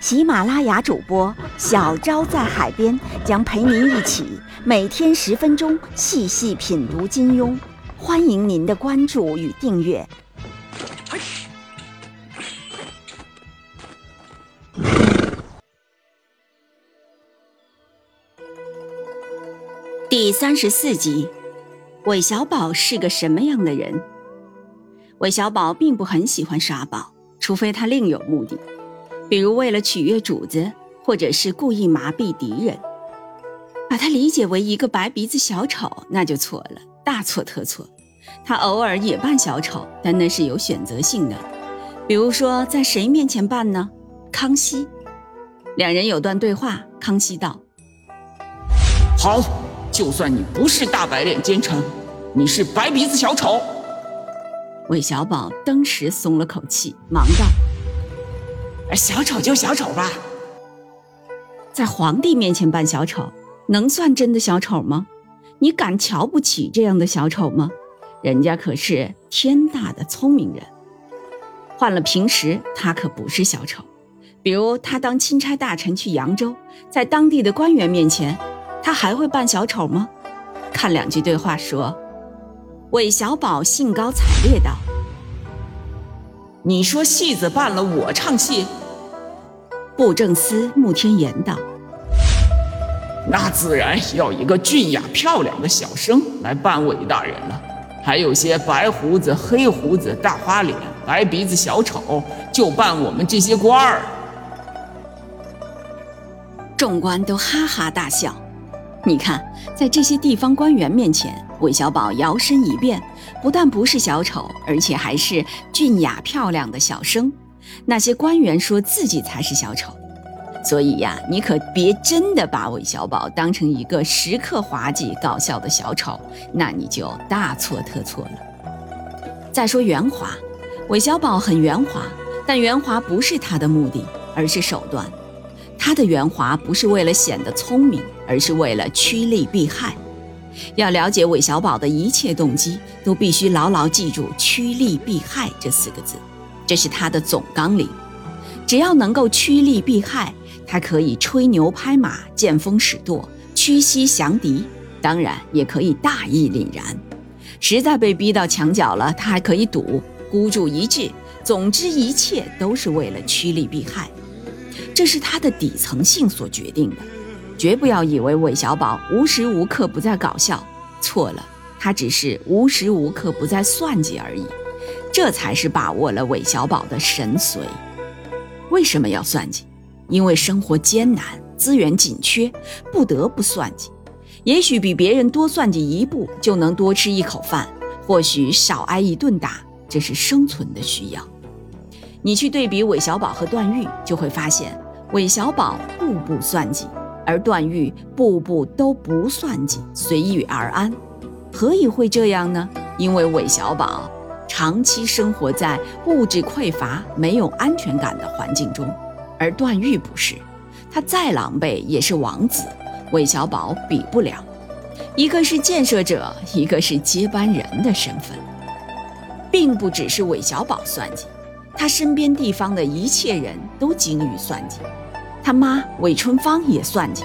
喜马拉雅主播小昭在海边将陪您一起每天十分钟细细品读金庸，欢迎您的关注与订阅。第三十四集，韦小宝是个什么样的人？韦小宝并不很喜欢耍宝，除非他另有目的，比如为了取悦主子，或者是故意麻痹敌人。把他理解为一个白鼻子小丑，那就错了，大错特错。他偶尔也扮小丑，但那是有选择性的。比如说，在谁面前扮呢？康熙，两人有段对话。康熙道：“好。”就算你不是大白脸奸臣，你是白鼻子小丑。韦小宝当时松了口气，忙道：“小丑就小丑吧，在皇帝面前扮小丑，能算真的小丑吗？你敢瞧不起这样的小丑吗？人家可是天大的聪明人。换了平时，他可不是小丑。比如他当钦差大臣去扬州，在当地的官员面前。”他还会扮小丑吗？看两句对话说，韦小宝兴高采烈道：“你说戏子扮了，我唱戏。”布政司穆天言道：“那自然要一个俊雅漂亮的小生来扮韦大人了。还有些白胡子、黑胡子、大花脸、白鼻子小丑，就扮我们这些官儿。”众官都哈哈大笑。你看，在这些地方官员面前，韦小宝摇身一变，不但不是小丑，而且还是俊雅漂亮的小生。那些官员说自己才是小丑，所以呀，你可别真的把韦小宝当成一个时刻滑稽搞笑的小丑，那你就大错特错了。再说圆滑，韦小宝很圆滑，但圆滑不是他的目的，而是手段。他的圆滑不是为了显得聪明，而是为了趋利避害。要了解韦小宝的一切动机，都必须牢牢记住“趋利避害”这四个字，这是他的总纲领。只要能够趋利避害，他可以吹牛拍马、见风使舵、驱西降敌，当然也可以大义凛然。实在被逼到墙角了，他还可以赌、孤注一掷。总之，一切都是为了趋利避害。这是他的底层性所决定的，绝不要以为韦小宝无时无刻不在搞笑，错了，他只是无时无刻不在算计而已，这才是把握了韦小宝的神髓。为什么要算计？因为生活艰难，资源紧缺，不得不算计。也许比别人多算计一步，就能多吃一口饭；或许少挨一顿打，这是生存的需要。你去对比韦小宝和段誉，就会发现。韦小宝步步算计，而段誉步步都不算计，随遇而安。何以会这样呢？因为韦小宝长期生活在物质匮乏、没有安全感的环境中，而段誉不是，他再狼狈也是王子，韦小宝比不了。一个是建设者，一个是接班人的身份，并不只是韦小宝算计。他身边地方的一切人都精于算计，他妈韦春芳也算计，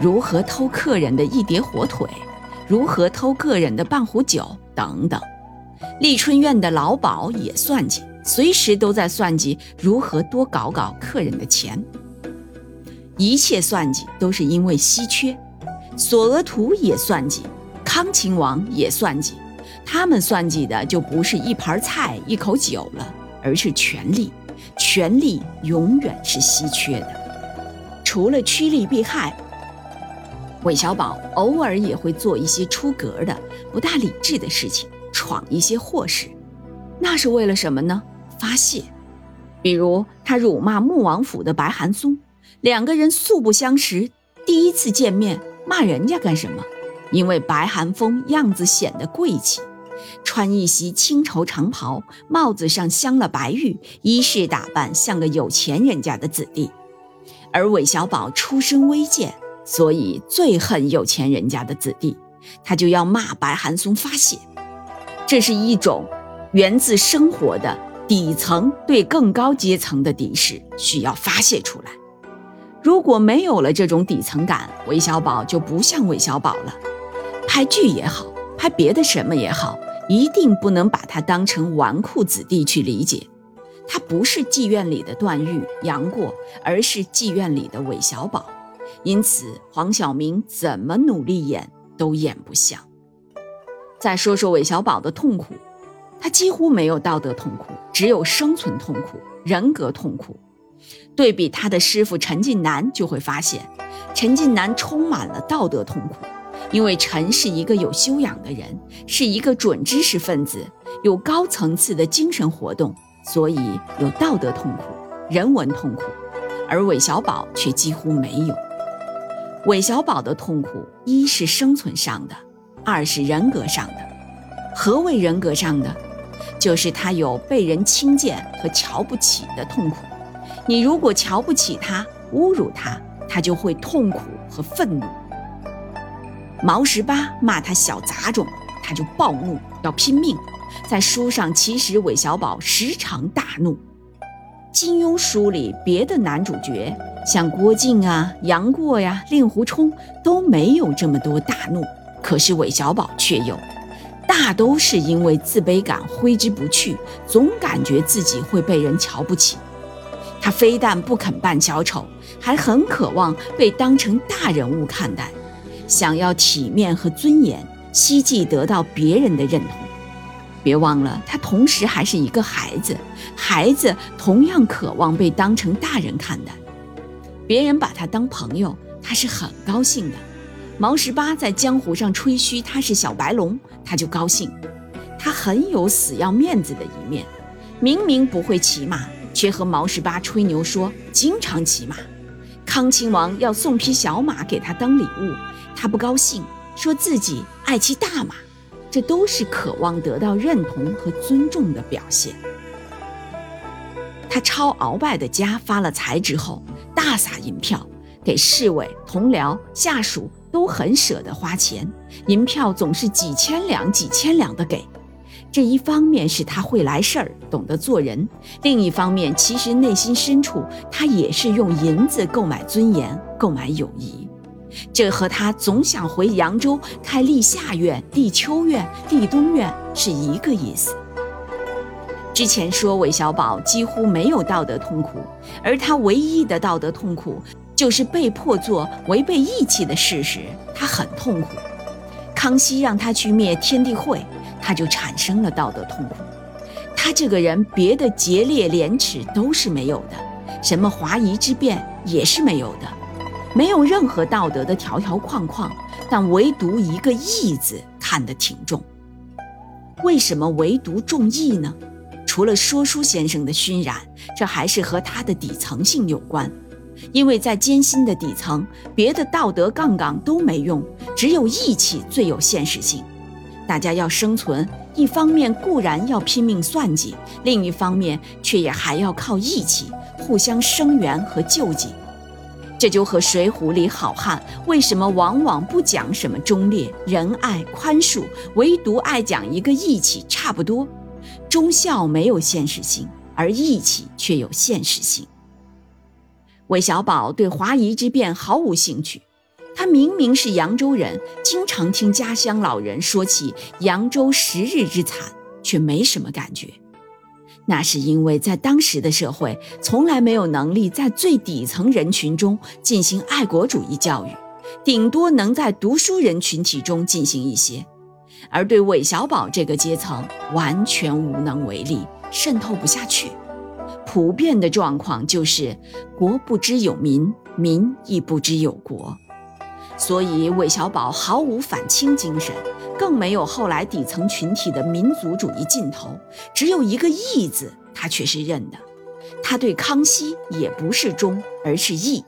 如何偷客人的一碟火腿，如何偷客人的半壶酒等等。丽春院的老鸨也算计，随时都在算计如何多搞搞客人的钱。一切算计都是因为稀缺。索额图也算计，康亲王也算计，他们算计的就不是一盘菜一口酒了。而是权力，权力永远是稀缺的。除了趋利避害，韦小宝偶尔也会做一些出格的、不大理智的事情，闯一些祸事。那是为了什么呢？发泄。比如他辱骂穆王府的白寒松，两个人素不相识，第一次见面骂人家干什么？因为白寒风样子显得贵气，穿一袭青绸长袍，帽子上镶了白玉，衣饰打扮像个有钱人家的子弟。而韦小宝出身微贱，所以最恨有钱人家的子弟，他就要骂白寒松发泄。这是一种源自生活的底层对更高阶层的敌视，需要发泄出来。如果没有了这种底层感，韦小宝就不像韦小宝了。拍剧也好，拍别的什么也好，一定不能把他当成纨绔子弟去理解。他不是妓院里的段誉、杨过，而是妓院里的韦小宝。因此，黄晓明怎么努力演都演不像。再说说韦小宝的痛苦，他几乎没有道德痛苦，只有生存痛苦、人格痛苦。对比他的师傅陈近南，就会发现，陈近南充满了道德痛苦，因为陈是一个有修养的人，是一个准知识分子，有高层次的精神活动。所以有道德痛苦、人文痛苦，而韦小宝却几乎没有。韦小宝的痛苦，一是生存上的，二是人格上的。何为人格上的？就是他有被人轻贱和瞧不起的痛苦。你如果瞧不起他、侮辱他，他就会痛苦和愤怒。毛十八骂他小杂种，他就暴怒，要拼命。在书上，其实韦小宝时常大怒。金庸书里别的男主角，像郭靖啊、杨过呀、令狐冲都没有这么多大怒，可是韦小宝却有，大都是因为自卑感挥之不去，总感觉自己会被人瞧不起。他非但不肯扮小丑，还很渴望被当成大人物看待，想要体面和尊严，希冀得到别人的认同。别忘了，他同时还是一个孩子，孩子同样渴望被当成大人看待。别人把他当朋友，他是很高兴的。毛十八在江湖上吹嘘他是小白龙，他就高兴。他很有死要面子的一面，明明不会骑马，却和毛十八吹牛说经常骑马。康亲王要送匹小马给他当礼物，他不高兴，说自己爱骑大马。这都是渴望得到认同和尊重的表现。他抄鳌拜的家发了财之后，大撒银票，给侍卫、同僚、下属都很舍得花钱，银票总是几千两、几千两的给。这一方面是他会来事儿，懂得做人；另一方面，其实内心深处他也是用银子购买尊严、购买友谊。这和他总想回扬州开立夏院、立秋院、立冬院是一个意思。之前说韦小宝几乎没有道德痛苦，而他唯一的道德痛苦就是被迫做违背义气的事时，他很痛苦。康熙让他去灭天地会，他就产生了道德痛苦。他这个人别的节烈廉耻都是没有的，什么华夷之辩也是没有的。没有任何道德的条条框框，但唯独一个义字看得挺重。为什么唯独重义呢？除了说书先生的熏染，这还是和他的底层性有关。因为在艰辛的底层，别的道德杠杠都没用，只有义气最有现实性。大家要生存，一方面固然要拼命算计，另一方面却也还要靠义气，互相声援和救济。这就和《水浒》里好汉为什么往往不讲什么忠烈、仁爱、宽恕，唯独爱讲一个义气差不多。忠孝没有现实性，而义气却有现实性。韦小宝对华夷之辩毫无兴趣，他明明是扬州人，经常听家乡老人说起扬州十日之惨，却没什么感觉。那是因为在当时的社会，从来没有能力在最底层人群中进行爱国主义教育，顶多能在读书人群体中进行一些，而对韦小宝这个阶层完全无能为力，渗透不下去。普遍的状况就是国不知有民，民亦不知有国。所以韦小宝毫无反清精神，更没有后来底层群体的民族主义劲头，只有一个义字，他却是认的。他对康熙也不是忠，而是义，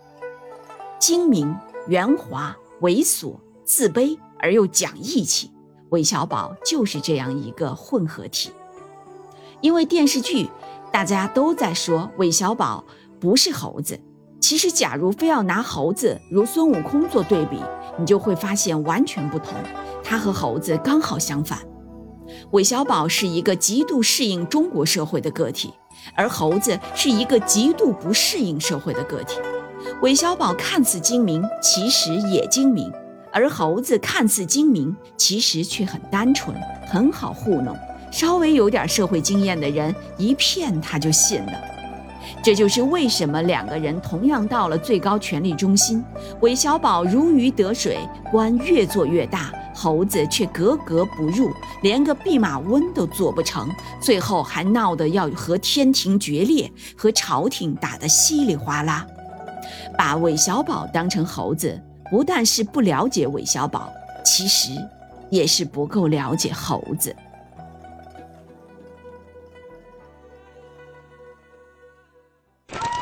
精明、圆滑、猥琐、自卑而又讲义气。韦小宝就是这样一个混合体。因为电视剧，大家都在说韦小宝不是猴子。其实，假如非要拿猴子如孙悟空做对比，你就会发现完全不同。他和猴子刚好相反。韦小宝是一个极度适应中国社会的个体，而猴子是一个极度不适应社会的个体。韦小宝看似精明，其实也精明；而猴子看似精明，其实却很单纯，很好糊弄。稍微有点社会经验的人，一骗他就信了。这就是为什么两个人同样到了最高权力中心，韦小宝如鱼得水，官越做越大，猴子却格格不入，连个弼马温都做不成，最后还闹得要和天庭决裂，和朝廷打得稀里哗啦。把韦小宝当成猴子，不但是不了解韦小宝，其实也是不够了解猴子。